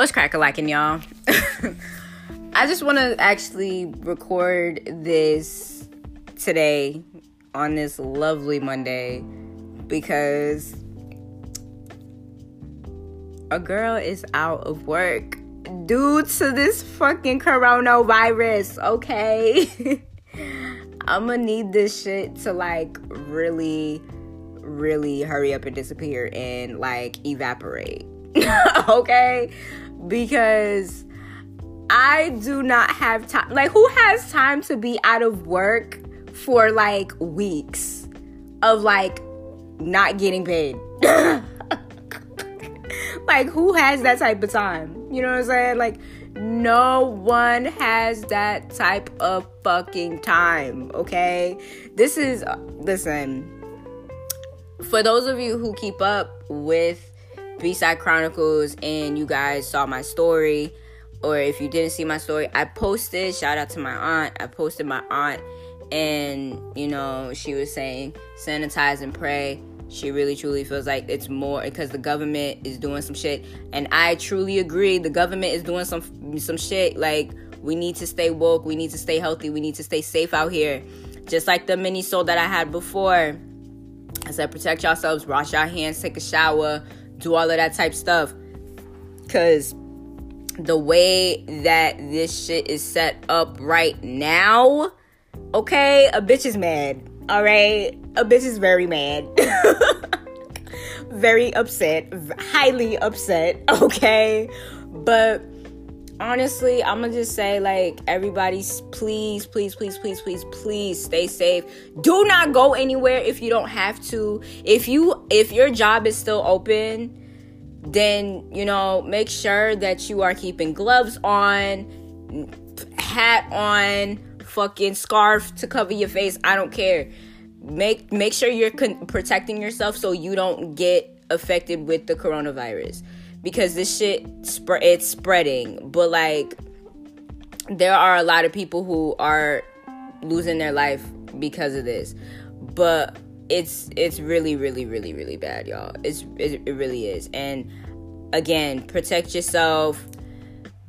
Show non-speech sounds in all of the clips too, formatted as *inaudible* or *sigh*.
What's crack a lacking, y'all? *laughs* I just want to actually record this today on this lovely Monday because a girl is out of work due to this fucking coronavirus, okay? *laughs* I'm gonna need this shit to like really, really hurry up and disappear and like evaporate, *laughs* okay? Because I do not have time. Like, who has time to be out of work for like weeks of like not getting paid? *laughs* like, who has that type of time? You know what I'm saying? Like, no one has that type of fucking time, okay? This is, uh, listen, for those of you who keep up with B-Side Chronicles and you guys saw my story, or if you didn't see my story, I posted, shout out to my aunt, I posted my aunt, and, you know, she was saying, sanitize and pray. She really truly feels like it's more because the government is doing some shit. And i truly agree the government is doing some some shit. Like we need to stay woke we need to stay healthy we need to stay safe out here. Just like the mini soul that i had before. I said protect yourselves wash your hands take a shower do all of that type stuff because the way that this shit is set up right now okay a bitch is mad all right a bitch is very mad. *laughs* very upset, highly upset, *laughs* okay? But honestly, I'm gonna just say, like, everybody's please, please, please, please, please, please stay safe. Do not go anywhere if you don't have to. If you if your job is still open, then you know, make sure that you are keeping gloves on, hat on, fucking scarf to cover your face. I don't care make make sure you're con- protecting yourself so you don't get affected with the coronavirus because this shit it's spreading. But like there are a lot of people who are losing their life because of this. But it's it's really really really really bad y'all. It's it, it really is. And again protect yourself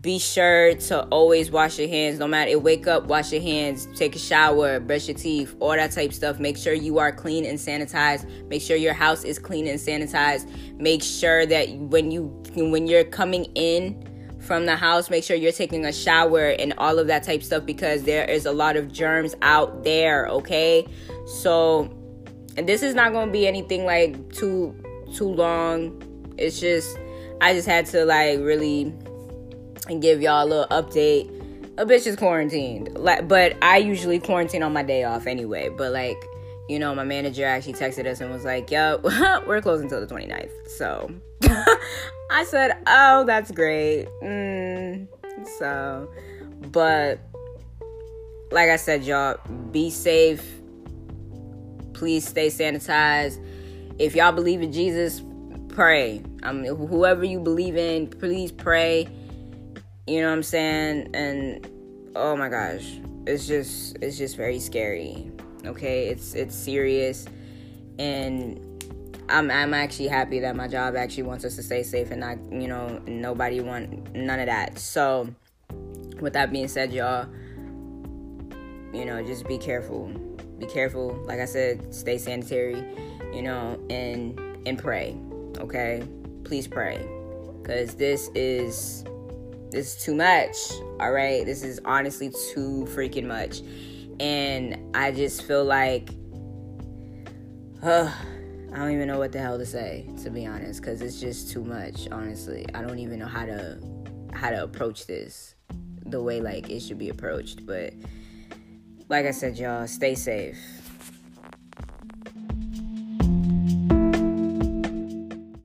be sure to always wash your hands. No matter it, wake up wash your hands take a shower brush your teeth all that type stuff. Make sure you are clean and sanitized. Make sure your house is clean and sanitized. Make sure that when you when you're coming in from the house make sure you're taking a shower and all of that type stuff because there is a lot of germs out there okay? So and this is not going to be anything like too too long. It's just i just had to like really and give y'all a little update. A bitch is quarantined. Like, but I usually quarantine on my day off anyway. But like, you know, my manager actually texted us and was like, "Yo, *laughs* we're closing until the 29th." So *laughs* I said, "Oh, that's great." Mm, so, but like I said, y'all, be safe. Please stay sanitized. If y'all believe in Jesus, pray. I mean, whoever you believe in, please pray you know what I'm saying? And oh my gosh, it's just it's just very scary. Okay, it's it's serious, and I'm I'm actually happy that my job actually wants us to stay safe and not you know nobody want none of that. So, with that being said, y'all, you know just be careful. Be careful. Like I said, stay sanitary. You know, and and pray. Okay, please pray, because this is this is too much. All right. This is honestly too freaking much. And I just feel like, *sighs* I don't even know what the hell to say, to be honest, because it's just too much, honestly. I don't even know how to how to approach this the way like it should be approached. But like I said, y'all, stay safe.